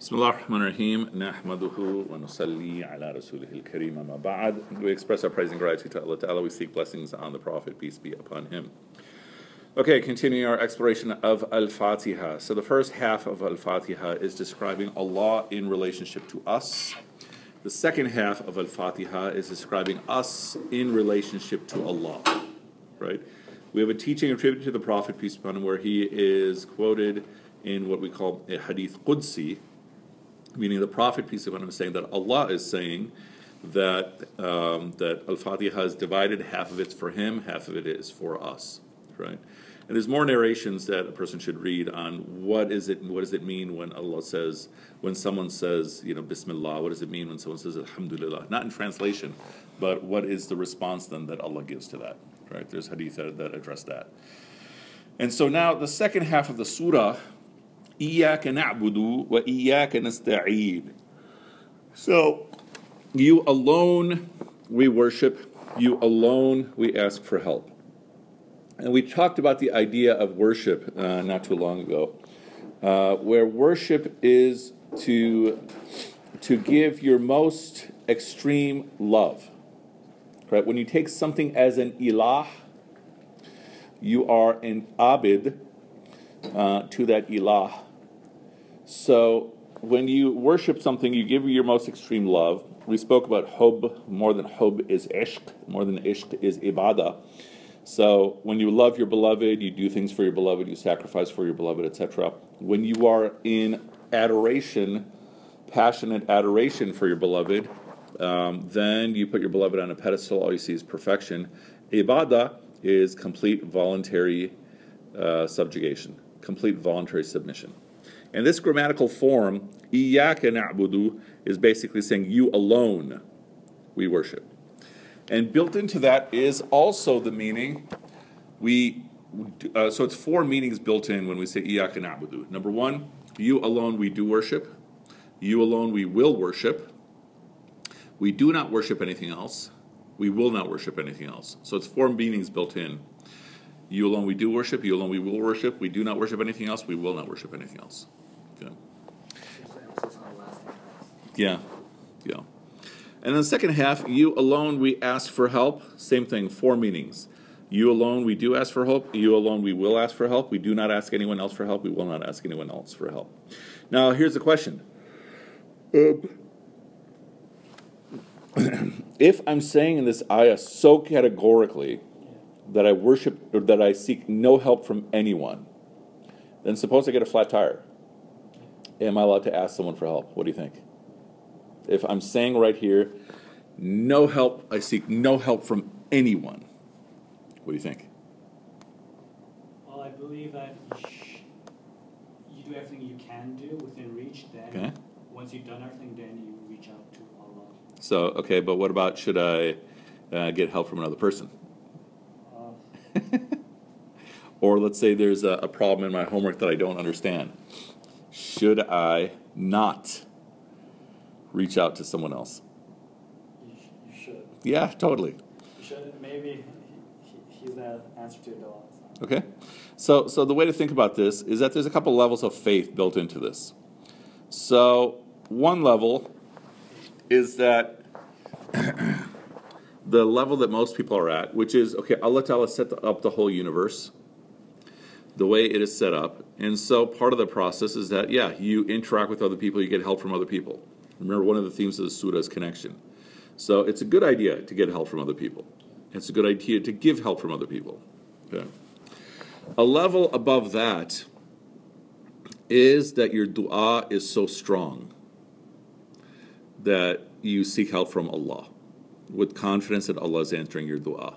بسم الله الرحمن الرحيم نحمده ونصلي على رسوله الكريم أما بعد We express our praise and gratitude to Allah Ta'ala. We seek blessings on the Prophet, peace be upon him. Okay, continuing our exploration of Al-Fatiha. So the first half of Al-Fatiha is describing Allah in relationship to us. The second half of Al-Fatiha is describing us in relationship to Allah. Right? We have a teaching attributed to the Prophet, peace be upon him, where he is quoted in what we call a Hadith Qudsi, meaning the Prophet, peace be upon him, is saying that Allah is saying that um, that Al Fatiha is divided, half of it's for him, half of it is for us, right? And there's more narrations that a person should read on what is it, what does it mean when Allah says, when someone says, you know, Bismillah, what does it mean when someone says Alhamdulillah? Not in translation, but what is the response then that Allah gives to that, right? There's hadith that, that address that. And so now the second half of the surah إياك نعبد وإياك نستعين. So, you alone we worship, you alone we ask for help. And we talked about the idea of worship uh, not too long ago, uh, where worship is to, to give your most extreme love. Right? When you take something as an ilah, you are an abid uh, to that ilah. So when you worship something, you give your most extreme love. We spoke about hub, more than hub is ishq, more than ishq is ibadah. So when you love your beloved, you do things for your beloved, you sacrifice for your beloved, etc. When you are in adoration, passionate adoration for your beloved, um, then you put your beloved on a pedestal. All you see is perfection. Ibadah is complete voluntary uh, subjugation, complete voluntary submission. And this grammatical form, Iyaka na'budu, is basically saying, You alone we worship. And built into that is also the meaning we, uh, so it's four meanings built in when we say Iyaka na'budu. Number one, you alone we do worship. You alone we will worship. We do not worship anything else. We will not worship anything else. So it's four meanings built in. You alone we do worship. You alone we will worship. We do not worship anything else. We will not worship anything else. Okay. Yeah, yeah. And in the second half, you alone we ask for help. Same thing, four meanings. You alone we do ask for help. You alone we will ask for help. We do not ask anyone else for help. We will not ask anyone else for help. Now, here's the question. Uh, if I'm saying in this ayah so categorically that I worship or that I seek no help from anyone, then suppose I get a flat tire. Am I allowed to ask someone for help? What do you think? If I'm saying right here, no help, I seek no help from anyone. What do you think? Well, I believe that you do everything you can do within reach. Then, Okay. once you've done everything, then you reach out to Allah. So, okay, but what about should I uh, get help from another person? Uh, Or let's say there's a, a problem in my homework that I don't understand. Should I not reach out to someone else? you, sh- you should. Yeah, totally. You should. Maybe he, he, he's the answer to it all. So. Okay? So, so the way to think about this is that there's a couple levels of faith built into this. So, one level is that the level that most people are at, which is okay, Allah Ta'ala set up the whole universe the way it is set up. And so, part of the process is that, yeah, you interact with other people, you get help from other people. Remember, one of the themes of the surah is connection. So, it's a good idea to get help from other people, it's a good idea to give help from other people. Okay. A level above that is that your dua is so strong that you seek help from Allah with confidence that Allah is answering your dua.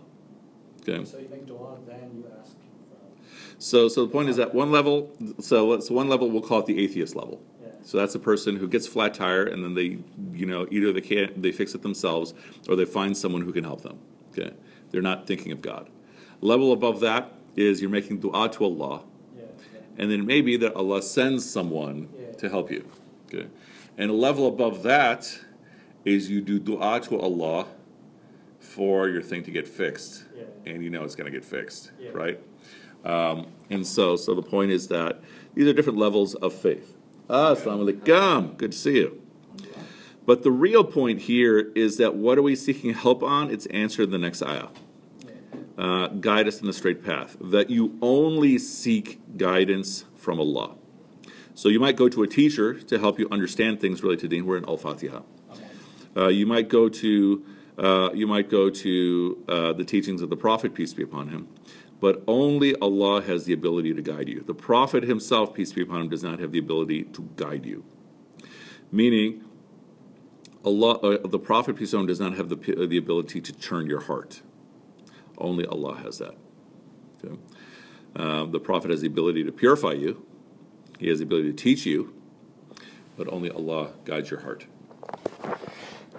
Okay. So you make dua, then you ask him for help. So, so the point is that one level, so let's one level we'll call it the atheist level. So that's a person who gets a flat tire and then they, you know, either they can't they fix it themselves or they find someone who can help them. Okay, they're not thinking of God. Level above that is you're making dua to Allah, Yeah. yeah. and then maybe that Allah sends someone Yeah. to help you. Okay, and a level above that is you do dua to Allah for your thing to get fixed, Yeah. and you know it's going to get fixed, right? Um, and so, so the point is that these are different levels of faith. Ah, assalamu alaikum. Good to see you. But the real point here is that what are we seeking help on? It's answered in the next ayah. Uh, guide us in the straight path. That you only seek guidance from Allah. So you might go to a teacher to help you understand things related to Deen. We're in Al Fatiha. Uh, you might go to uh, you might go to uh, the teachings of the Prophet, peace be upon him, but only Allah has the ability to guide you. The Prophet himself, peace be upon him, does not have the ability to guide you. Meaning, Allah, uh, the Prophet, peace be upon him, does not have the, the ability to turn your heart. Only Allah has that. Okay? Um, the Prophet has the ability to purify you. He has the ability to teach you, but only Allah guides your heart.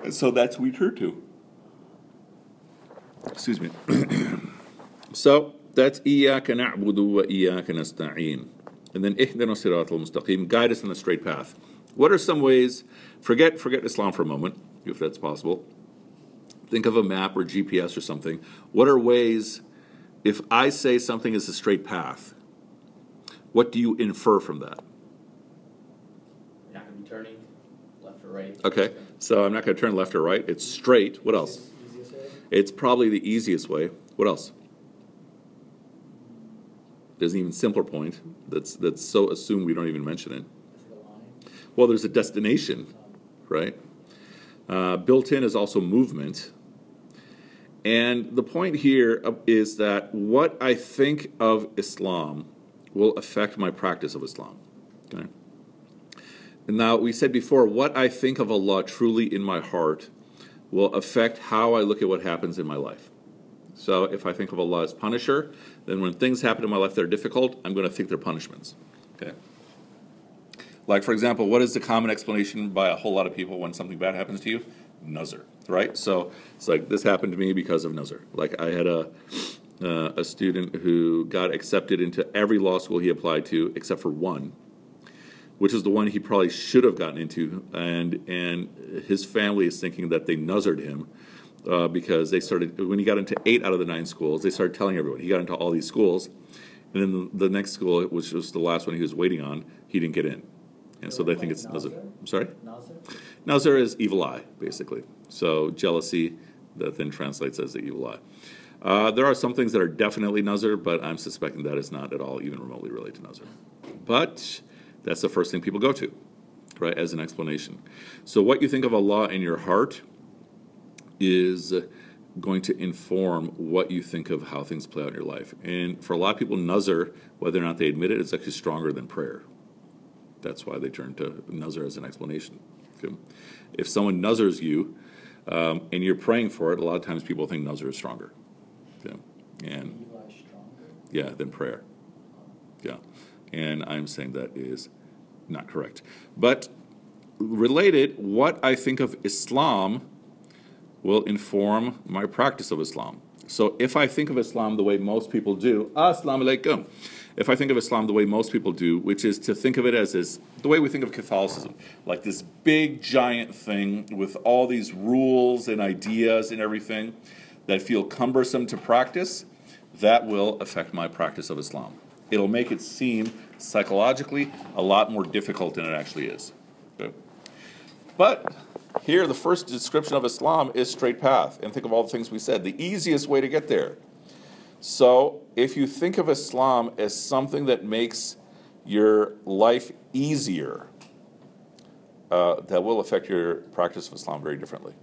And so that's we turn to. Excuse me. so that's إياك نعبد وإياك نستعين. And then اهدنا الصراط المستقيم, guide us in the straight path. What are some ways, forget, forget Islam for a moment, if that's possible. Think of a map or GPS or something. What are ways, if I say something is a straight path, what do you infer from that? You're not going to be turning left or right. Okay, so I'm not going to turn left or right. It's straight. What else? Easiest way? It's probably the easiest way. What else? There's an even simpler point that's that's so assumed we don't even mention it? Well, there's a destination, right? Uh, built in is also movement. And the point here is that what I think of Islam will affect my practice of Islam. Okay? Now, we said before, what I think of Allah truly in my heart will affect how I look at what happens in my life. So, if I think of Allah as punisher, then when things happen in my life that are difficult, I'm going to think they're punishments. Okay? Like, for example, what is the common explanation by a whole lot of people when something bad happens to you? Nazar, right? So it's like this happened to me because of Nazar. Like I had a uh, a student who got accepted into every law school he applied to except for one, which is the one he probably should have gotten into, and and his family is thinking that they Nazared him. Uh, because they started when he got into eight out of the nine schools, they started telling everyone he got into all these schools, and then the, the next school, which was the last one he was waiting on, he didn't get in, and so they think it's Nazar. I'm sorry. Nazar is evil eye, basically. So jealousy, that then translates as the evil eye. Uh, there are some things that are definitely Nazar, but I'm suspecting that is not at all even remotely related to Nazar. But that's the first thing people go to, right, as an explanation. So what you think of Allah in your heart is going to inform what you think of how things play out in your life. And for a lot of people, Nazar, whether or not they admit it, is actually stronger than prayer. That's why they turn to Nazar as an explanation. Okay? If someone Nazars you um, and you're praying for it, a lot of times people think Nazar is stronger. Okay? And stronger. yeah, than prayer. Yeah. And I'm saying that is not correct. But related, what I think of Islam will inform my practice of Islam. So if I think of Islam the way most people do, Assalamu alaikum. If I think of Islam the way most people do, which is to think of it as this, the way we think of Catholicism, like this big giant thing with all these rules and ideas and everything that feel cumbersome to practice, that will affect my practice of Islam. It'll make it seem psychologically a lot more difficult than it actually is. Okay? But here, the first description of Islam is straight path. And think of all the things we said. The easiest way to get there. So, if you think of Islam as something that makes your life easier, uh, that will affect your practice of Islam very differently.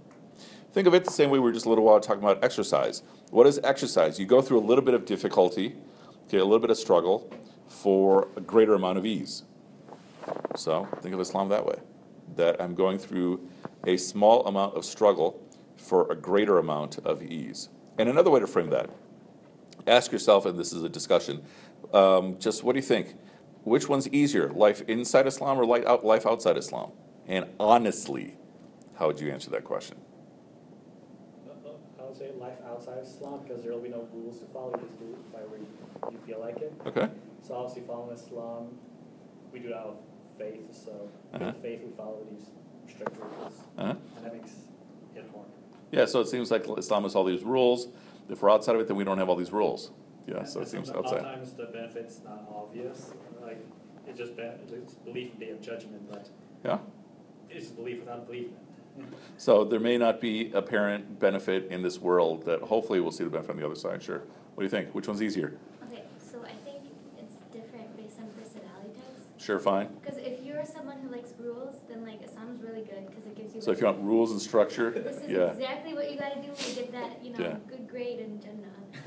Think of it the same way we were just a little while talking about exercise. What is exercise? You go through a little bit of difficulty, okay, a little bit of struggle for a greater amount of ease. So, think of Islam that way that I'm going through a small amount of struggle for a greater amount of ease. And another way to frame that, ask yourself, and this is a discussion, um, just what do you think? Which one's easier, life inside Islam or life, out, life outside Islam? And honestly, how would you answer that question? I would say life outside Islam because there will be no rules to follow. You just do it by where you, you feel like it. Okay. So obviously, following Islam, we do it out of faith. So Uh-huh. faith, we follow these strict rules, Uh-huh. and that makes it hard. Yeah, so it seems like Islam has all these rules. If we're outside of it, then we don't have all these rules. Yeah, And- so it and seems sometimes- outside. Sometimes the benefits not obvious. Like it's just, be- it's belief in day of judgment, but Yeah? it's belief without belief. So there may not be apparent benefit in this world that hopefully we'll see the benefit on the other side, sure. What do you think? Which one's easier? Okay, so I think it's different based on personality types. Sure, fine. Because if you're someone who likes rules, then like Islam's really good because it gives you. So if you want rules and structure, This is yeah. exactly what you gotta do to get that, you know, Yeah. good grade in Jannah.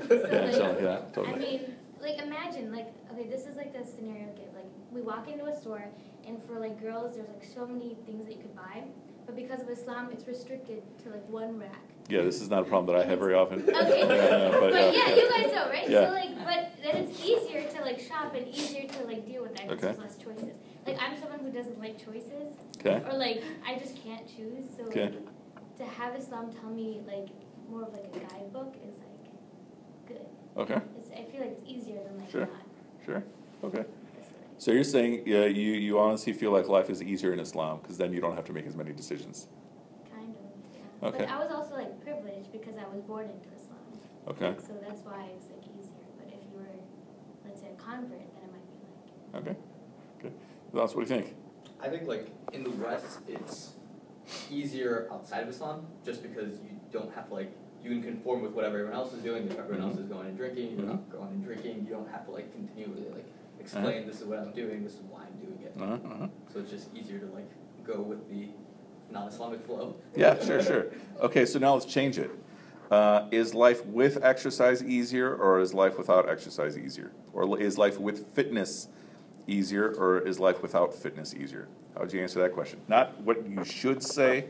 Yeah, So, so, like, yeah, I mean, like imagine, like, okay, this is like the scenario give. Like, we walk into a store, and for like girls, there's like so many things that you could buy, but because of Islam, it's restricted to like one rack. Yeah, this is not a problem that I have very often. Okay, Yeah, but, but, uh, yeah, you guys know, right? Yeah. So like, but then it's easier to like shop and easier to like deal with that because Okay. there's less choices. Like I'm someone who doesn't like choices, Okay, or like I just can't choose. So Okay. like, to have Islam tell me like more of like a guidebook is like good. okay, It's, I feel like it's easier than like Sure. not sure, okay. So you're saying, yeah, you, you honestly feel like life is easier in Islam, because then you don't have to make as many decisions. Kind of. Yeah. Okay. But I was also like privileged because I was born into Islam. Okay, So that's why it's like easier. But if you were, let's say, a convert, then it might be like. okay. That's what do you think? I think like in the West, it's easier outside of Islam, just because you don't have to like you can conform with whatever everyone else is doing. If everyone else Mhm. is going and drinking, you're not going and drinking. You don't have to like continually like explain this is what I'm doing, this is why I'm doing it. Uh-huh, uh-huh. So it's just easier to like go with the non-Islamic flow. Yeah, sure, sure. Okay, so now let's change it. Uh, is life with exercise easier, or is life without exercise easier? Or is life with fitness easier, or is life without fitness easier? How would you answer that question? Not what you should say,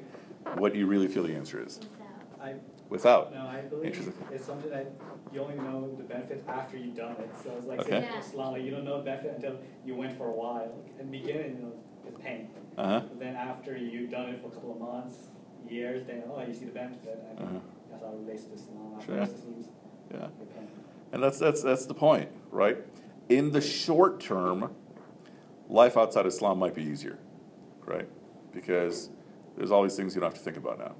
what you really feel the answer is. Without. I, Without. no, I believe it's something that you only know the benefits after you've done it. So it's like Okay. saying Yeah. Like you don't know the benefit until you went for a while. In the beginning, you know, it's pain. Uh huh. But then after you've done it for a couple of months, years, then oh, you see the benefit, and Uh-huh. that's how it relates to. At Sure. seems Yeah. And that's that's that's the point, right? In the short term, life outside Islam might be easier, right? Because there's all these things you don't have to think about now.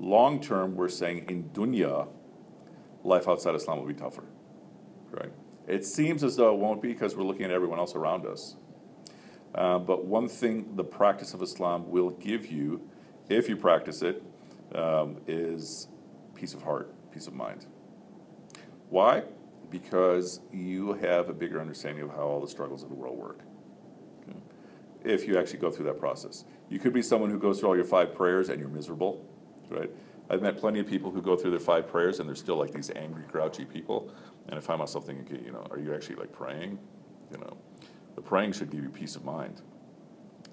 Long term, we're saying in dunya, life outside Islam will be tougher, right? It seems as though it won't be because we're looking at everyone else around us. Uh, but one thing the practice of Islam will give you, if you practice it, um, is peace of heart, peace of mind. Why? Because you have a bigger understanding of how all the struggles of the world work. If you actually go through that process, you could be someone who goes through all your five prayers and you're miserable, right? I've met plenty of people who go through their five prayers and they're still like these angry, grouchy people. And I find myself thinking, okay, you know, are you actually like praying? You know, the praying should give you peace of mind.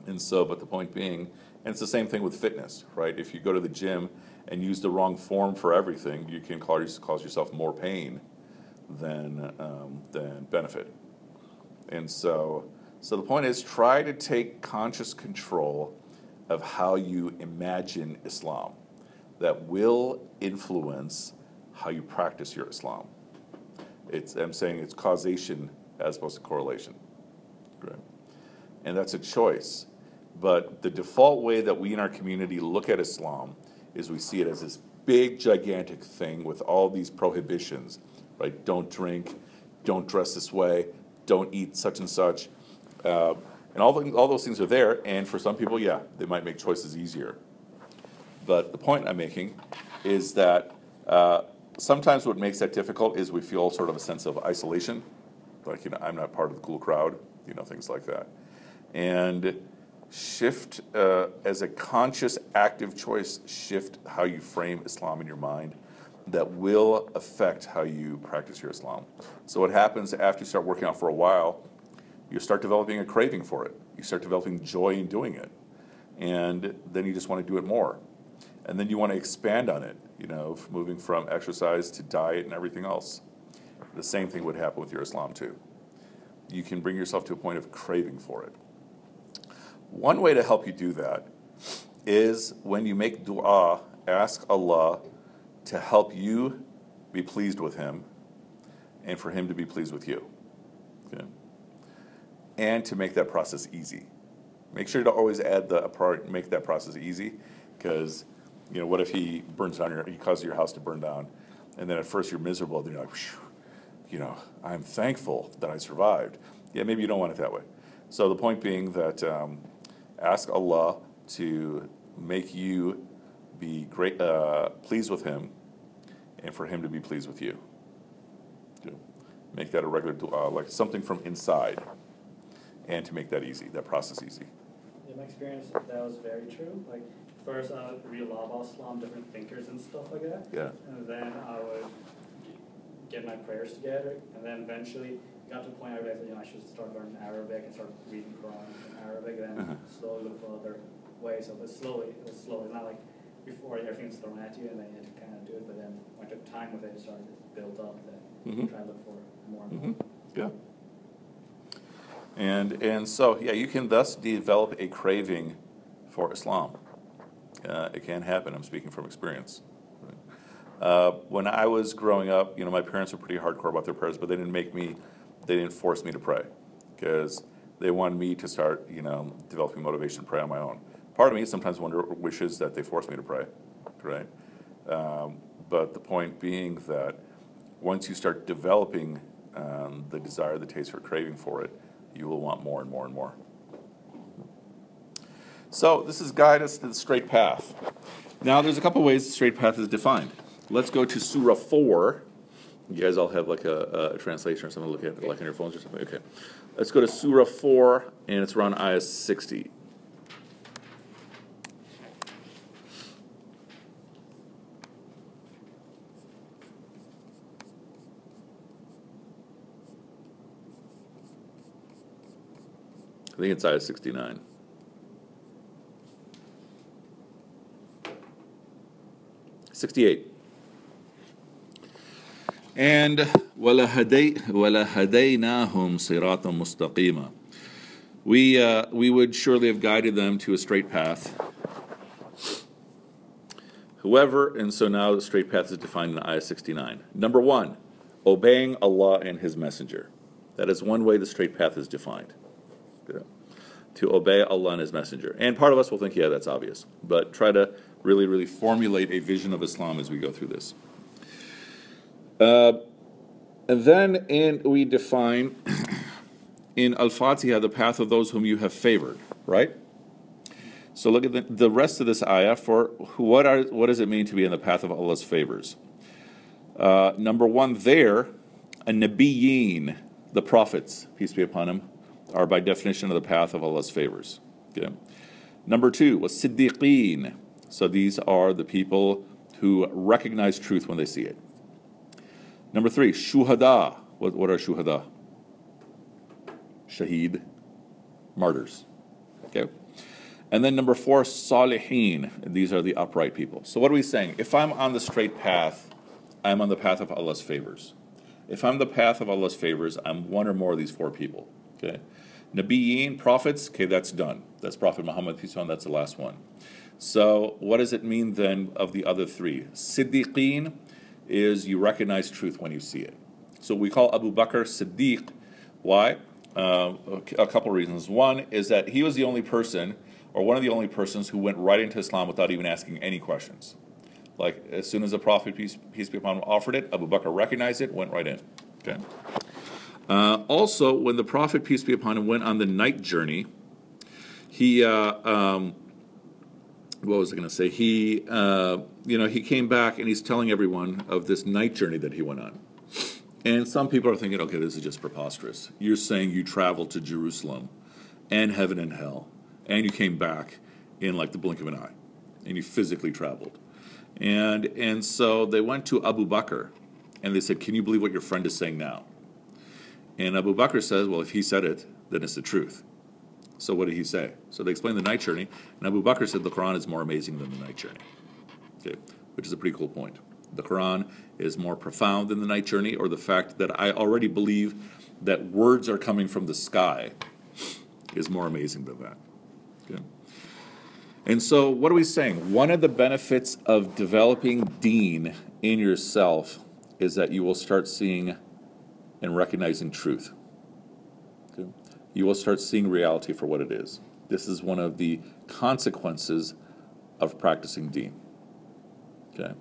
And so, but the point being, and it's the same thing with fitness, right? If you go to the gym and use the wrong form for everything, you can cause, cause yourself more pain than, um, than benefit. And so, so the point is try to take conscious control of how you imagine Islam that will influence how you practice your Islam. It's, I'm saying it's causation as opposed to correlation. Right? And that's a choice. But the default way that we in our community look at Islam is we see it as this big, gigantic thing with all these prohibitions, right? Don't drink, don't dress this way, don't eat such and such. Uh, and all, the, all those things are there, and for some people, yeah, they might make choices easier. But the point I'm making is that uh, sometimes what makes that difficult is we feel sort of a sense of isolation, like you know I'm not part of the cool crowd, you know things like that, and shift uh, as a conscious, active choice. Shift how you frame Islam in your mind. That will affect how you practice your Islam. So what happens after you start working out for a while? You start developing a craving for it. You start developing joy in doing it, and then you just want to do it more and then you want to expand on it, you know, moving from exercise to diet and everything else. The same thing would happen with your Islam too. You can bring yourself to a point of craving for it. One way to help you do that is when you make dua, ask Allah to help you be pleased with Him and for Him to be pleased with you. Okay? And to make that process easy. Make sure to always add the part, make that process easy, because you know, what if he burns down your, he causes your house to burn down, and then at first you're miserable, then you're like, "Phew, you know, I'm thankful that I survived. Yeah, maybe you don't want it that way. So the point being that um, ask Allah to make you be great, uh, pleased with Him, and for Him to be pleased with you. Make that a regular dua, like something from inside, and to make that easy, that process easy. In my experience, that was very true. Like, first I would read a lot about Islam, different thinkers and stuff like that. Yeah. And then I would get my prayers together, and then eventually got to the point I realized, you know, I should start learning Arabic and start reading Quran in Arabic, and then Uh-huh. slowly look for other ways. So, but slowly, it was slow. It's not like before everything's thrown at you and then you had to kind of do it, but then when I took time with it, it started to build up. Then Mhm. try to look for more and more. hmm Yeah. And and so yeah, you can thus develop a craving for Islam. Uh, it can happen. I'm speaking from experience. Uh, when I was growing up, you know, my parents were pretty hardcore about their prayers, but they didn't make me, they didn't force me to pray, because they wanted me to start, you know, developing motivation to pray on my own. Part of me sometimes wonder wishes that they forced me to pray, right? Um, but the point being that once you start developing um, the desire, the taste for craving for it, you will want more and more and more. So this is guide us to the straight path. Now there's a couple ways the straight path is defined. Let's go to Surah 4. You guys all have like a, a translation or something to look at, like on your phones or something? Okay. Let's go to Surah 4, and it's around ayah 60. think it's ayah 69. Sixty-eight. And وَلَهَدَيْ وَلَهَدَيْنَاهُمْ صِرَاطًا مُسْتَقِيمًا We, uh, we would surely have guided them to a straight path. Whoever, and so now the straight path is defined in ayah 69. Number one, obeying Allah and His Messenger. That is one way the straight path is defined. To obey Allah and His Messenger. And part of us will think, yeah, that's obvious. But try to really, really formulate a vision of Islam as we go through this. Uh, and then in, we define in Al Fatiha the path of those whom you have favored, right? So look at the, the rest of this ayah for what, are, what does it mean to be in the path of Allah's favors? Uh, number one, there, a Nabiyeen, the prophets, peace be upon him, are by definition of the path of Allah's favors. Okay. Number two was Siddiqeen. So these are the people who recognize truth when they see it. Number three, Shuhada. What, what are Shuhada? Shaheed, martyrs. Okay. And then number four, Salihin. These are the upright people. So what are we saying? If I'm on the straight path, I'm on the path of Allah's favors. If I'm the path of Allah's favors, I'm one or more of these four people. Okay. Nabiyeen, prophets, okay, that's done. That's Prophet Muhammad, peace him, that's the last one. So, what does it mean then of the other three? Siddiqeen is you recognize truth when you see it. So, we call Abu Bakr Siddiq. Why? Uh, a couple reasons. One is that he was the only person, or one of the only persons, who went right into Islam without even asking any questions. Like, as soon as the Prophet, peace, peace be upon him, offered it, Abu Bakr recognized it, went right in. Okay. Uh, also, when the Prophet, peace be upon him, went on the night journey, he, uh, um, what was I going to say? He, uh, you know, he came back and he's telling everyone of this night journey that he went on. And some people are thinking, okay, this is just preposterous. You're saying you traveled to Jerusalem and heaven and hell, and you came back in like the blink of an eye, and you physically traveled. And, and so they went to Abu Bakr and they said, Can you believe what your friend is saying now? And Abu Bakr says, Well, if he said it, then it's the truth. So what did he say? So they explained the night journey, and Abu Bakr said the Quran is more amazing than the night journey. Okay, which is a pretty cool point. The Quran is more profound than the night journey, or the fact that I already believe that words are coming from the sky is more amazing than that. Okay. And so, what are we saying? One of the benefits of developing deen in yourself is that you will start seeing and recognizing truth. Okay? You will start seeing reality for what it is. This is one of the consequences of practicing deen. Okay.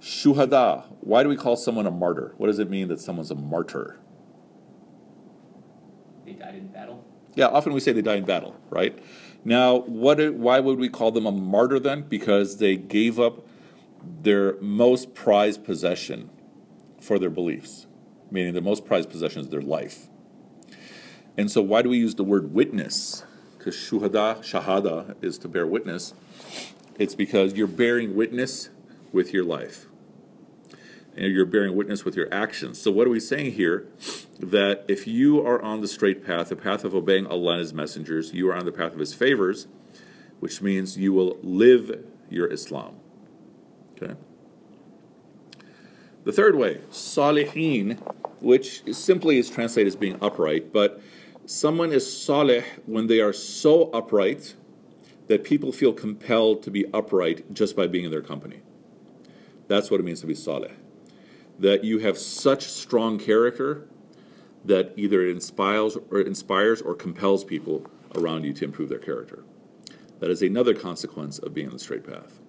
Shuhada. Why do we call someone a martyr? What does it mean that someone's a martyr? They died in battle. Yeah, often we say they died in battle, right? Now, what? Why would we call them a martyr then? Because they gave up their most prized possession for their beliefs, meaning their most prized possession is their life. And so, why do we use the word witness? Because shuhada, shahada, is to bear witness. It's because you're bearing witness with your life. And you're bearing witness with your actions. So, what are we saying here? That if you are on the straight path, the path of obeying Allah and His messengers, you are on the path of His favors, which means you will live your Islam. Okay? The third way, salihin, which simply is translated as being upright, but someone is salih when they are so upright that people feel compelled to be upright just by being in their company. That's what it means to be salih. That you have such strong character that either it inspires or inspires or compels people around you to improve their character. That is another consequence of being on the straight path.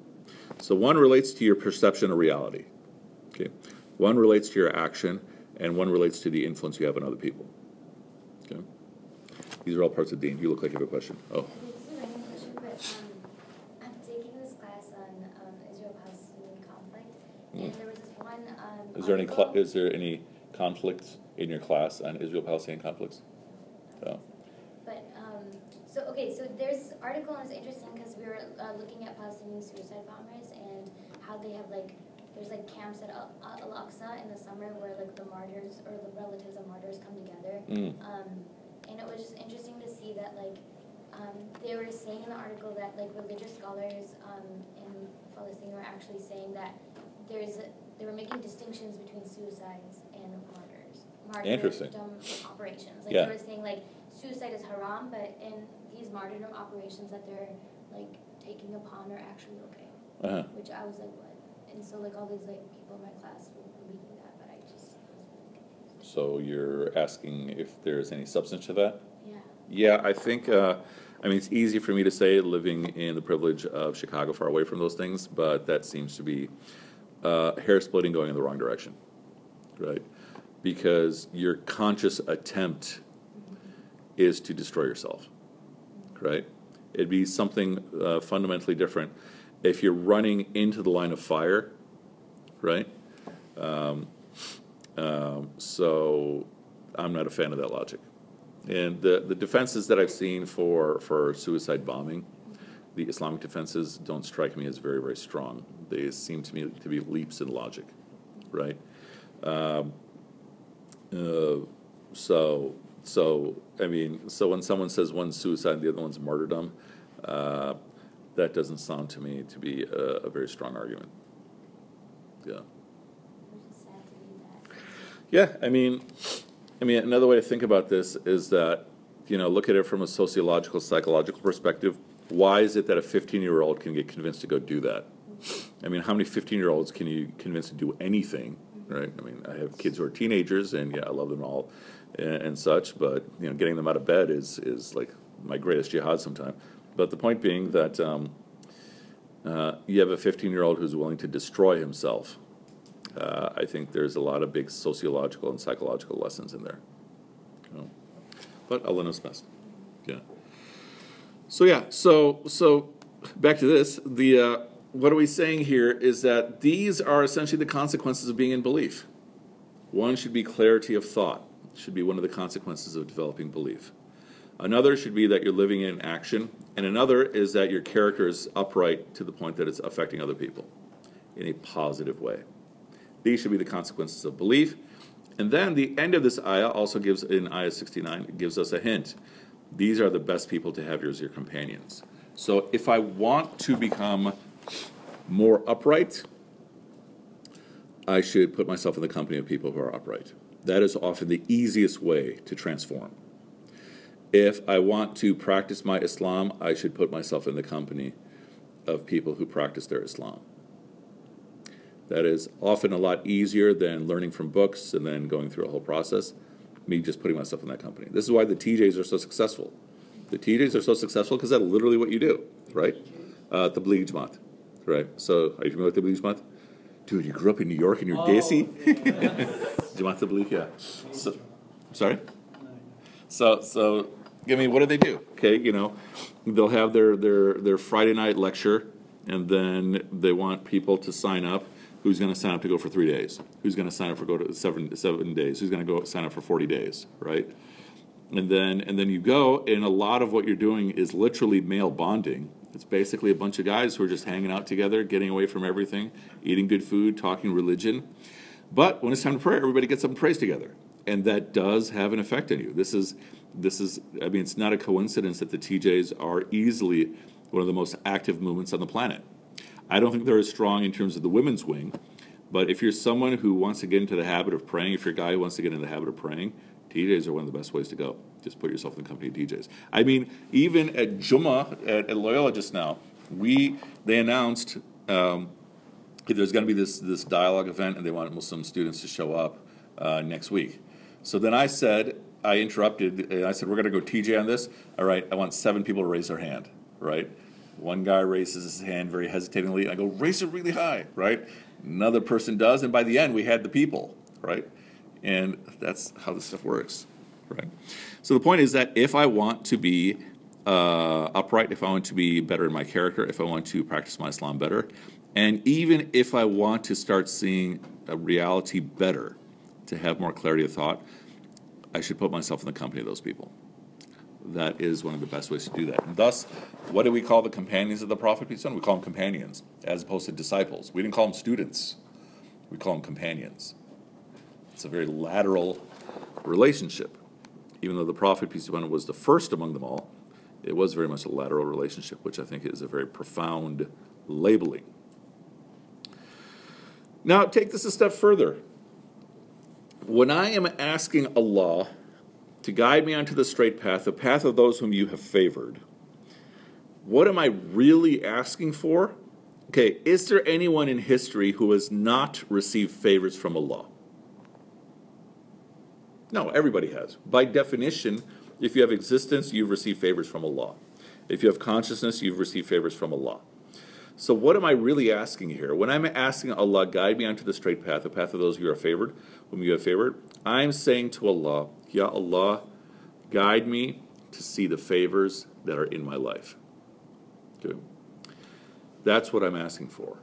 So one relates to your perception of reality. Okay. One relates to your action, and one relates to the influence you have on other people. Okay. These are all parts of Deen. You look like you have a question. Oh, is a random question, but I'm taking this class on Israel-Palestinian conflict, there was this one. Is there any is there any conflicts in your class on Israel-Palestinian conflicts? Oh. But um, so okay, so there's this article and it's interesting because we were uh, looking at Palestinian suicide bombers and how they have like there's like camps at Al- Al Aqsa in the summer where like the martyrs or the relatives of martyrs come together. Mm. Um, and it was just interesting to see that like um, they were saying in the article that like religious scholars um, in Palestine were actually saying that there's a, they were making distinctions between suicides and martyrs. Interesting. Martyrdom operations. Like Yeah. they were saying like suicide is haram, but in these martyrdom operations that they're like taking upon are actually okay. Uh-huh. Which I was like, what? And so like all these like people in my class were reading that, but I just was really confused. So you're asking if there's any substance to that? Yeah. Yeah, I think. Uh, I mean, it's easy for me to say living in the privilege of Chicago, far away from those things, but that seems to be uh, hair splitting going in the wrong direction, right? Because your conscious attempt is to destroy yourself, right? It'd be something uh, fundamentally different if you're running into the line of fire, right? Um, um, so I'm not a fan of that logic. And the, the defenses that I've seen for, for suicide bombing, the Islamic defenses don't strike me as very, very strong. They seem to me to be leaps in logic, right? Um, uh, so, so I mean, so when someone says one's suicide and the other one's martyrdom, uh, that doesn't sound to me to be a, a very strong argument. Yeah. Yeah, I mean, I mean, another way to think about this is that, you know, look at it from a sociological, psychological perspective. Why is it that a 15 year old can get convinced to go do that? I mean, how many 15 year olds can you convince to do anything, right? I mean, I have kids who are teenagers, and yeah, I love them all and, and such, but, you know, getting them out of bed is, is like my greatest jihad sometimes. But the point being that um, uh, you have a 15 year old who's willing to destroy himself uh, I think there's a lot of big sociological and psychological lessons in there. You know. But knows best. Yeah. So yeah. So so back to this. The uh, what are we saying here is that these are essentially the consequences of being in belief. One should be clarity of thought. Should be one of the consequences of developing belief. Another should be that you're living in action, and another is that your character is upright to the point that it's affecting other people in a positive way. These should be the consequences of belief. And then the end of this ayah also gives, in ayah 69, it gives us a hint. These are the best people to have as your companions. So if I want to become more upright, I should put myself in the company of people who are upright. That is often the easiest way to transform. If I want to practice my Islam, I should put myself in the company of people who practice their Islam. That is often a lot easier than learning from books and then going through a whole process. Me just putting myself in that company. This is why the TJs are so successful. The TJs are so successful because that's literally what you do, right? Uh, the Tabligh Jamaat, right? So, are you familiar with the Tabligh Jamaat? Dude, you grew up in New York and you're Oh, Desi? yeah. Jamaat Tabligh, yeah. So, sorry? So, so, I mean, what do they do? Okay, you know, they'll have their their their Friday night lecture, and then they want people to sign up. Who's going to sign up to go for three days? Who's going to sign up for go to seven seven days? Who's going to go sign up for forty days? Right? And then and then you go, and a lot of what you're doing is literally male bonding. It's basically a bunch of guys who are just hanging out together, getting away from everything, eating good food, talking religion. But when it's time to pray, everybody gets up and prays together, and that does have an effect on you. This is this is I mean, it's not a coincidence that the TJs are easily one of the most active movements on the planet. I don't think they're as strong in terms of the women's wing, but if you're someone who wants to get into the habit of praying, if you're a guy who wants to get into the habit of praying, TJs are one of the best ways to go. Just put yourself in the company of TJs. I mean, even at Juma at, at Loyola just now, we they announced um, there's going to be this this dialogue event, and they want Muslim students to show up uh, next week. So then I said, I interrupted, and I said, we're going to go TJ on this. All right, I want seven people to raise their hand. Right. One guy raises his hand very hesitatingly. I go, raise it really high. Right. Another person does, and by the end, we had the people. Right. And that's how this stuff works, right? So the point is that if I want to be uh, upright, if I want to be better in my character, if I want to practice my Islam better, and even if I want to start seeing a reality better, to have more clarity of thought, I should put myself in the company of those people. That is one of the best ways to do that. And thus, what do we call the companions of the Prophet? We call them companions, as opposed to disciples. We didn't call them students. We call them companions. It's a very lateral relationship. Even though the Prophet, peace be upon him, was the first among them all, it was very much a lateral relationship, which I think is a very profound labeling. Now, take this a step further. When I am asking Allah to guide me onto the straight path, the path of those whom you have favored, what am I really asking for? Okay, is there anyone in history who has not received favors from Allah? No, everybody has. By definition, if you have existence, you've received favors from Allah. If you have consciousness, you've received favors from Allah. So, what am I really asking here? When I'm asking Allah, guide me onto the straight path, the path of those who are favored, whom you have favored, I'm saying to Allah, Ya Allah, guide me to see the favors that are in my life. Good. That's what I'm asking for.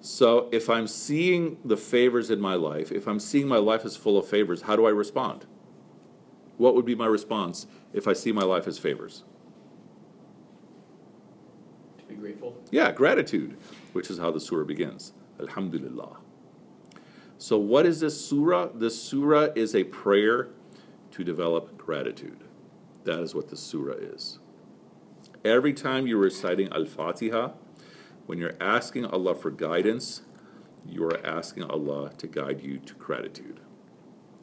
So if I'm seeing the favors in my life, if I'm seeing my life as full of favors, how do I respond? What would be my response if I see my life as favors? To be grateful. Yeah, gratitude, which is how the surah begins. Alhamdulillah. So, what is this surah? This surah is a prayer to develop gratitude. That is what the surah is. Every time you're reciting Al Fatiha, when you're asking Allah for guidance, you are asking Allah to guide you to gratitude.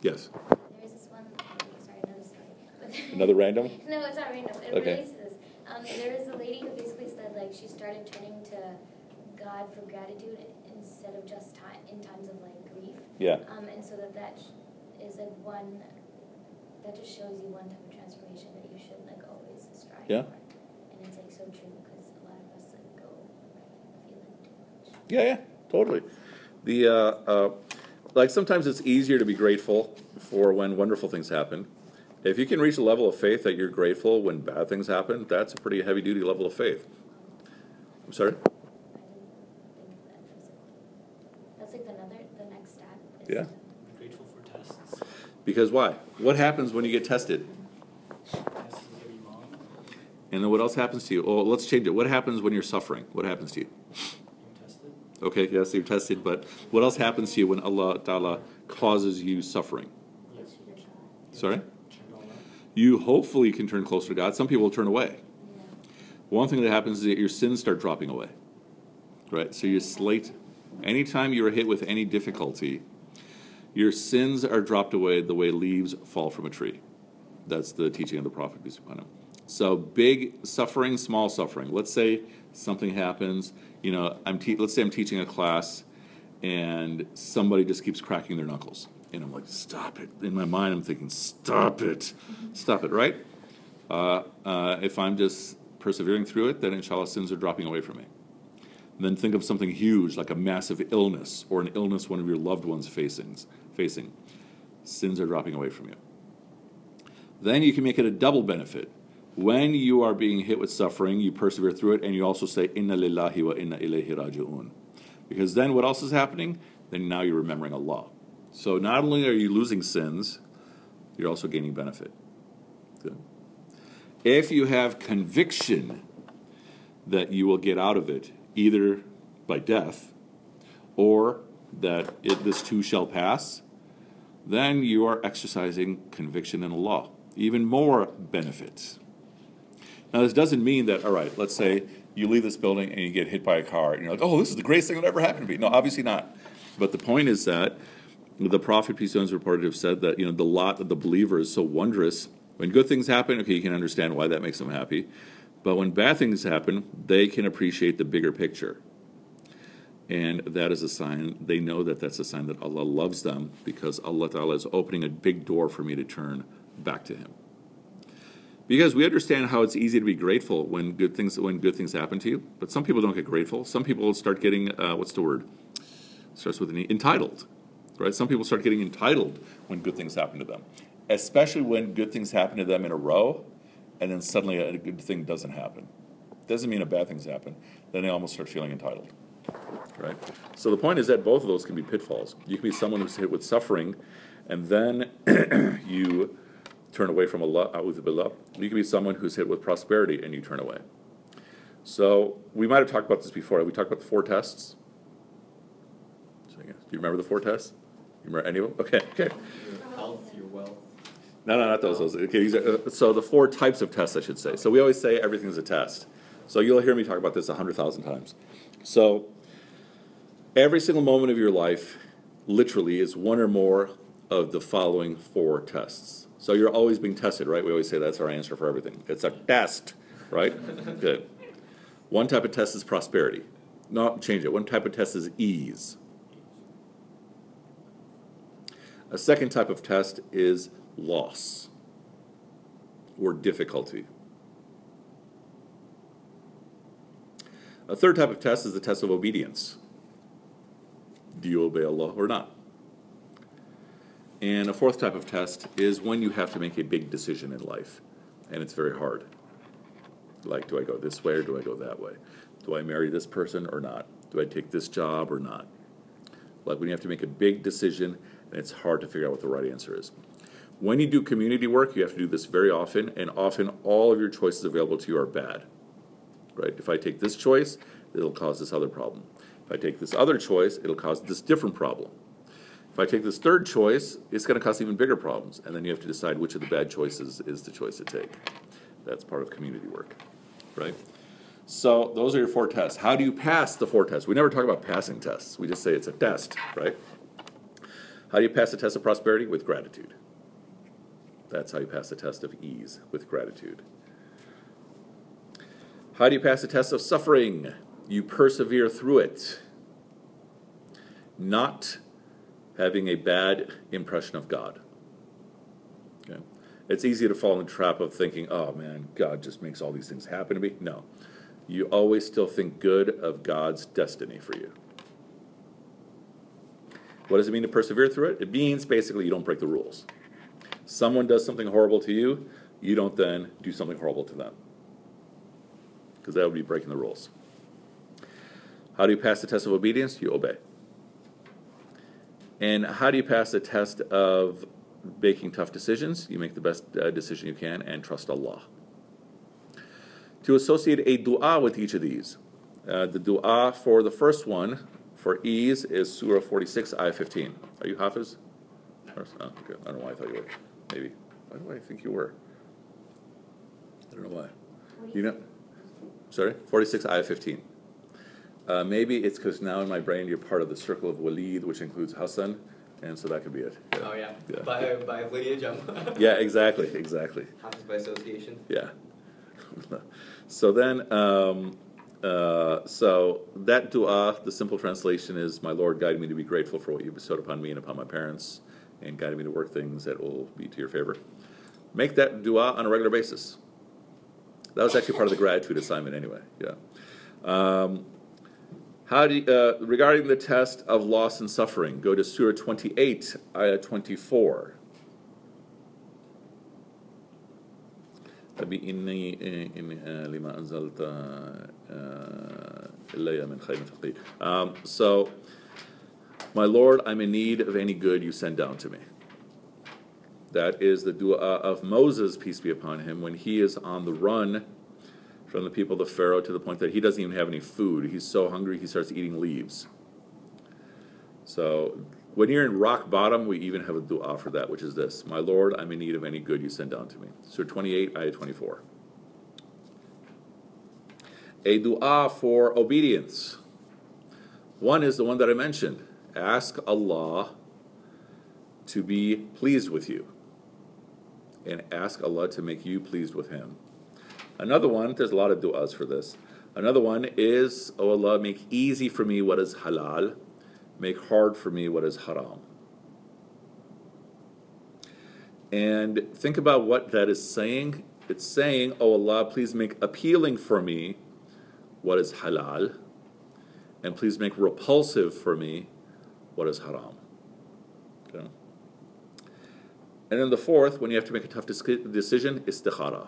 Yes? There's this one, sorry, another story. Another random? No, it's not random. It Okay. relates to this. Um, there is a lady who basically said like she started turning to God for gratitude instead of just time in times of like grief. Yeah. Um, and so that that is like one that just shows you one type of transformation that you should like always strive Yeah. for. And it's like so true because a lot of us like go feeling too much. Yeah, yeah, totally. The uh, uh, like sometimes it's easier to be grateful for when wonderful things happen. If you can reach a level of faith that you're grateful when bad things happen, that's a pretty heavy duty level of faith. I'm sorry. I didn't think of that. That's like, another the next step. Is Yeah. Grateful for tests. Because why? What happens when you get tested? Tests is getting long. And then what else happens to you? Oh, let's change it. What happens when you're suffering? What happens to you? Being tested. Okay, yes, you're tested, but what else happens to you when Allah Ta'ala causes you suffering? Yes. Sorry? You hopefully can turn closer to God. Some people will turn away. One thing that happens is that your sins start dropping away. Right? So your slate, anytime you're hit with any difficulty, your sins are dropped away the way leaves fall from a tree. That's the teaching of the Prophet. peace upon him. So big suffering, small suffering. Let's say something happens. You know, I'm te- let's say I'm teaching a class, and somebody just keeps cracking their knuckles, and I'm like, stop it. In my mind, I'm thinking, stop it, stop it. Right? Uh, uh, if I'm just persevering through it, then inshallah sins are dropping away from me. Then think of something huge like a massive illness or an illness one of your loved ones facing. Facing, sins are dropping away from you. Then you can make it a double benefit. when you are being hit with suffering, you persevere through it, and you also say, Inna lillahi wa inna ilayhi raji'un. Because then what else is happening? Then now you're remembering Allah. So not only are you losing sins, you're also gaining benefit. Good. If you have conviction that you will get out of it, either by death or that it, this too shall pass, then you are exercising conviction in Allah. Even more benefits. Now, this doesn't mean that, all right, let's say you leave this building and you get hit by a car and you're like, oh, this is the greatest thing that ever happened to me. No, obviously not. But the point is that the Prophet, peace be upon him, reported to have said that, you know, the lot of the believer is so wondrous. When good things happen, okay, you can understand why that makes them happy. But when bad things happen, they can appreciate the bigger picture. And that is a sign, they know that that's a sign that Allah loves them because Allah Ta'ala is opening a big door for me to turn back to Him. Because we understand how it's easy to be grateful when good things when good things happen to you, but some people don't get grateful. Some people start getting uh, what's the word? Starts with an e, entitled, right? Some people start getting entitled when good things happen to them, especially when good things happen to them in a row, and then suddenly a good thing doesn't happen. Doesn't mean a bad thing's happen. Then they almost start feeling entitled right? So the point is that both of those can be pitfalls. You can be someone who's hit with suffering, and then you turn away from Allah. You can be someone who's hit with prosperity, and you turn away. So we might have talked about this before. We talked about the four tests. Do you remember the four tests? Remember any of them? Okay, okay. Your health, your wealth. No, no, not those. those. Okay, these are, uh, so the four types of tests, I should say. So we always say everything's a test. So you'll hear me talk about this a hundred thousand times. So Every single moment of your life, literally, is one or more of the following four tests. So you're always being tested, right? We always say that's our answer for everything. It's a test, right? Good. One type of test is prosperity. No, change it. One type of test is ease. A second type of test is loss or difficulty. A third type of test is the test of obedience do you obey Allah or not? And a fourth type of test is when you have to make a big decision in life, and it's very hard. Like, do I go this way or do I go that way? Do I marry this person or not? Do I take this job or not? Like when you have to make a big decision it's hard to figure out what the right answer is. When you do community work, you have to do this very often, and often all of your choices available to you are bad. Right? If I take this choice, it'll cause this other problem. If I take this other choice, it'll cause this different problem. If I take this third choice, it's going to cause even bigger problems. And then you have to decide which of the bad choices is the choice to take. That's part of community work, right? So those are your four tests. How do you pass the four tests? We never talk about passing tests. We just say it's a test, right? How do you pass the test of prosperity? With gratitude. That's how you pass the test of ease, with gratitude. How do you pass the test of suffering? you persevere through it, not having a bad impression of God. Okay? It's easy to fall in the trap of thinking, oh man, God just makes all these things happen to me. No. You always still think good of God's destiny for you. What does it mean to persevere through it? It means basically you don't break the rules. Someone does something horrible to you, you don't then do something horrible to them. Because that would be breaking the rules. How do you pass the test of obedience? You obey. And how do you pass the test of making tough decisions? You make the best uh, decision you can and trust Allah. To associate a dua with each of these, uh, the dua for the first one, for ease, is Surah 46, Ayah 15. Are you Hafiz? Oh, okay. I don't know why I thought you were. Maybe. Why do I think you were? I don't know why. You know? Sorry? 46, Ayah 15. Uh, maybe it's because now in my brain you're part of the circle of Walid, which includes Hassan, and so that could be it. Yeah. Oh yeah, yeah. by by lineage. yeah, exactly, exactly. Happens by association. Yeah. so then, um, uh, so that du'a, the simple translation is, "My Lord, guide me to be grateful for what you bestowed upon me and upon my parents, and guide me to work things that will be to your favor." Make that du'a on a regular basis. That was actually part of the gratitude assignment, anyway. Yeah. Um, how do you, uh, regarding the test of loss and suffering, go to Surah 28, Ayah 24. ربي إني إني آه، لما أنزلت آه، آه، إلي من خير فقير. Um, so, my Lord, I'm in need of any good you send down to me. That is the dua of Moses, peace be upon him, when he is on the run from the people of Pharaoh to the point that he doesn't even have any food. He's so hungry he starts eating leaves. So when you're in rock bottom, we even have a dua for that, which is this My Lord, I'm in need of any good you send down to me. Surah 28, ayah 24. A dua for obedience. One is the one that I mentioned ask Allah to be pleased with you, and ask Allah to make you pleased with Him. Another one, there's a lot of du'as for this. Another one is, Oh Allah, make easy for me what is halal, make hard for me what is haram. And think about what that is saying. It's saying, Oh Allah, please make appealing for me what is halal, and please make repulsive for me what is haram. Okay? And then the fourth, when you have to make a tough decision, istikhara.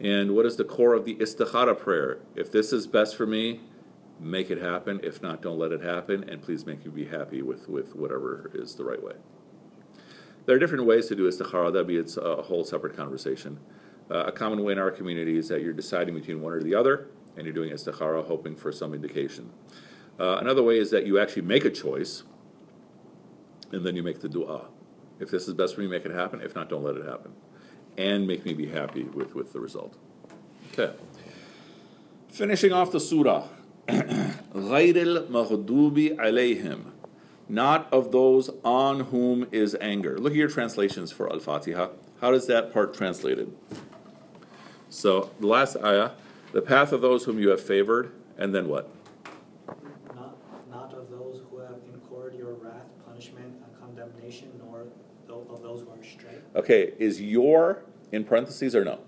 And what is the core of the istikhara prayer? If this is best for me, make it happen. If not, don't let it happen. And please make me be happy with, with whatever is the right way. There are different ways to do istikhara. That'd be it's a whole separate conversation. Uh, a common way in our community is that you're deciding between one or the other, and you're doing istikhara, hoping for some indication. Uh, another way is that you actually make a choice, and then you make the dua. If this is best for me, make it happen. If not, don't let it happen. And make me be happy with, with the result. Okay. Finishing off the surah. غير المغضوب عليهم not of those on whom is anger. Look at your translations for Al Fatiha. How does that part translated? So, the last ayah, the path of those whom you have favored, and then what? Not, not of those who have incurred your wrath, punishment, and condemnation, nor tho- of those who are astray. Okay, is your in parentheses or no?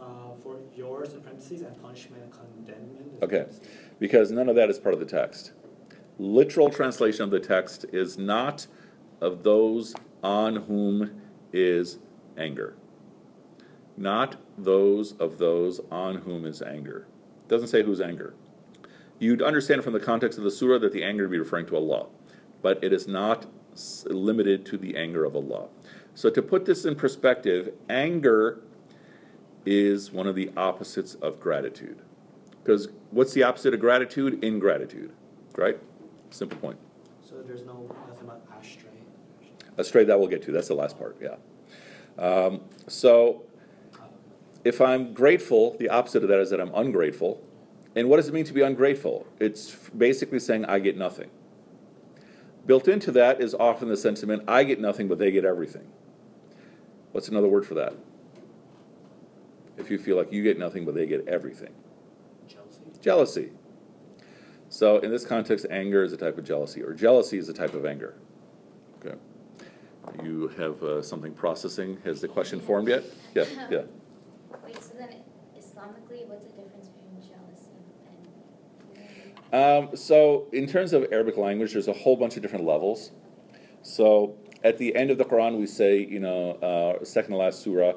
Uh, for yours in parentheses and punishment and condemnment. is Okay, parentheses. because none of that is part of the text. Literal translation of the text is not of those on whom is anger. Not those of those on whom is anger. It Doesn't say whose anger. You'd understand from the context of the surah that the anger would be referring to Allah, but it is not limited to the anger of Allah. So to put this in perspective, anger is one of the opposites of gratitude. Because what's the opposite of gratitude? Ingratitude, right? Simple point. So there's no, nothing about astray. Astray, that we'll get to. That's the last part, yeah. Um, so, if I'm grateful, the opposite of that is that I'm ungrateful. And what does it mean to be ungrateful? It's basically saying, I get nothing. Built into that is often the sentiment, I get nothing, but they get everything. What's another word for that? If you feel like you get nothing, but they get everything Jealousy. Jealousy. So, in this context, anger is a type of jealousy, or jealousy is a type of anger. Okay. You have uh, something processing. Has the question formed yet? Yeah, yeah. Wait, so then Islamically, what's the difference between jealousy and Um, so, in terms of Arabic language, there's a whole bunch of different levels. So, at the end of the Quran, we say, you know, uh, second to last surah,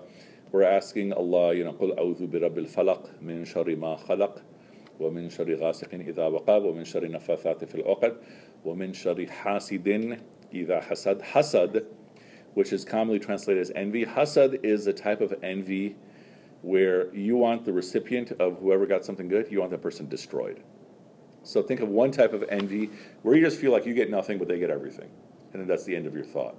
we're asking Allah, you know, قُلْ أَعُوذُ بِرَبِّ الْفَلَقِ مِنْ شَرِّ مَا خَلَقَ ومن شر غاسق إذا وقب ومن شر النفاثات في العقد ومن شر حاسد إذا حسد حسد which is commonly translated as envy hasad is a type of envy where you want the recipient of whoever got something good you want that person destroyed so think of one type of envy where you just feel like you get nothing but they get everything and then that's the end of your thought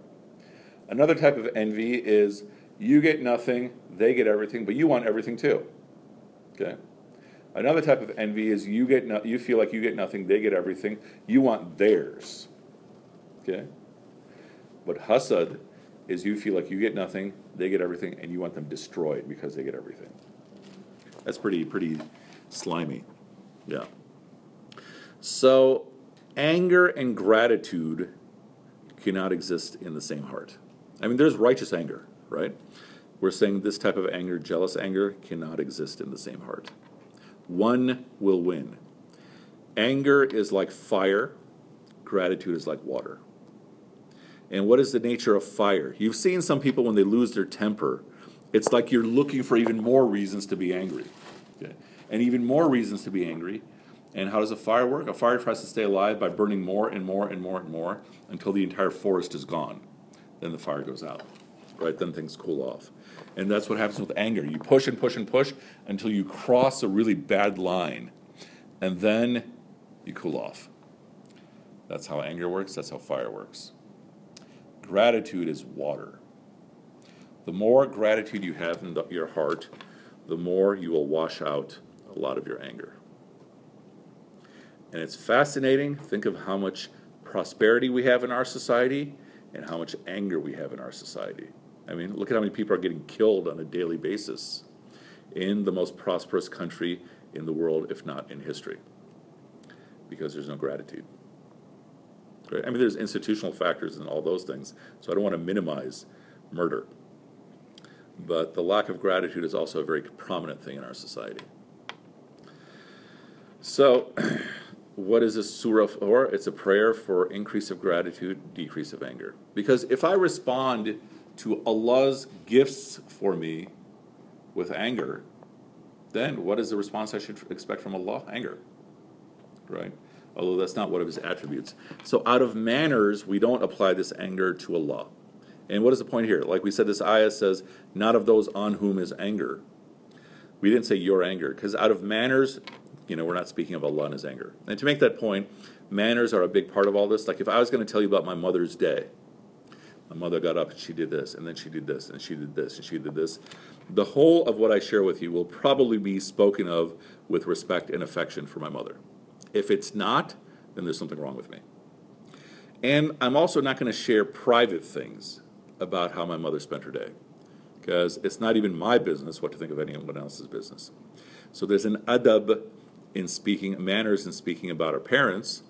another type of envy is you get nothing they get everything but you want everything too okay Another type of envy is you get no, you feel like you get nothing, they get everything. You want theirs. Okay? But hasad is you feel like you get nothing, they get everything, and you want them destroyed because they get everything. That's pretty pretty slimy. Yeah. So anger and gratitude cannot exist in the same heart. I mean there's righteous anger, right? We're saying this type of anger, jealous anger, cannot exist in the same heart one will win. Anger is like fire, gratitude is like water. And what is the nature of fire? You've seen some people when they lose their temper, it's like you're looking for even more reasons to be angry. Okay? And even more reasons to be angry. And how does a fire work? A fire tries to stay alive by burning more and more and more and more until the entire forest is gone. Then the fire goes out. Right? Then things cool off. And that's what happens with anger. You push and push and push until you cross a really bad line. And then you cool off. That's how anger works, that's how fire works. Gratitude is water. The more gratitude you have in the, your heart, the more you will wash out a lot of your anger. And it's fascinating. Think of how much prosperity we have in our society and how much anger we have in our society. I mean, look at how many people are getting killed on a daily basis in the most prosperous country in the world, if not in history, because there's no gratitude. Right? I mean, there's institutional factors and all those things, so I don't want to minimize murder. But the lack of gratitude is also a very prominent thing in our society. So, what is this surah for? It's a prayer for increase of gratitude, decrease of anger. Because if I respond to Allah's gifts for me with anger, then what is the response I should expect from Allah? Anger. Right? Although that's not one of his attributes. So, out of manners, we don't apply this anger to Allah. And what is the point here? Like we said, this ayah says, not of those on whom is anger. We didn't say your anger, because out of manners, you know, we're not speaking of Allah and His anger. And to make that point, manners are a big part of all this. Like if I was going to tell you about my mother's day, my mother got up and she did this, and then she did this, and she did this, and she did this. The whole of what I share with you will probably be spoken of with respect and affection for my mother. If it's not, then there's something wrong with me. And I'm also not going to share private things about how my mother spent her day, because it's not even my business what to think of anyone else's business. So there's an adab in speaking, manners in speaking about our parents.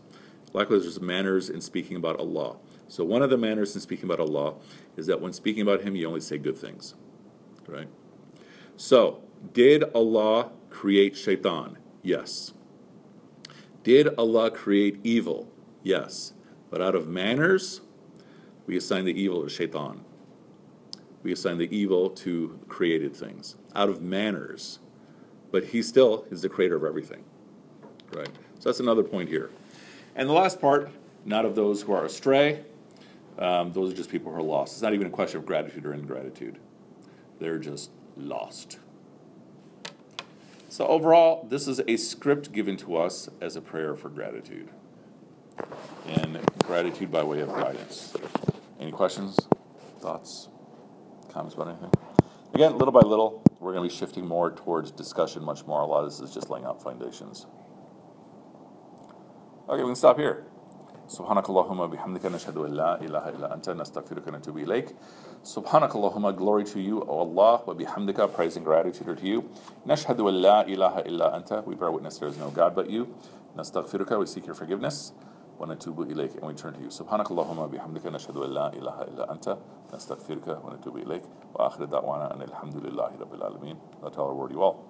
Likewise, there's manners in speaking about Allah. So one of the manners in speaking about Allah is that when speaking about Him, you only say good things, right? So, did Allah create shaitan? Yes. Did Allah create evil? Yes. But out of manners, we assign the evil to shaitan. We assign the evil to created things. Out of manners. But he still is the creator of everything. Right? So that's another point here. And the last part, not of those who are astray. Um, those are just people who are lost. It's not even a question of gratitude or ingratitude. They're just lost. So, overall, this is a script given to us as a prayer for gratitude. And gratitude by way of guidance. Any questions, thoughts, comments about anything? Again, little by little, we're going to be shifting more towards discussion much more. A lot of this is just laying out foundations. Okay, we can stop here. سبحانك اللهم بحمدك نشهد أن لا إله إلا أنت نستغفرك ونتوب إليك سبحانك اللهم glory to you O Allah وبحمدك praise and gratitude to you. نشهد أن لا إله إلا أنت we bear witness there is no God but you. نستغفرك we seek your forgiveness ونتوب إليك and we turn to you. سبحانك اللهم بحمدك نشهد أن لا إله إلا أنت نستغفرك ونتوب إليك وآخر دعوانا أن الحمد لله رب العالمين That's all our word you all.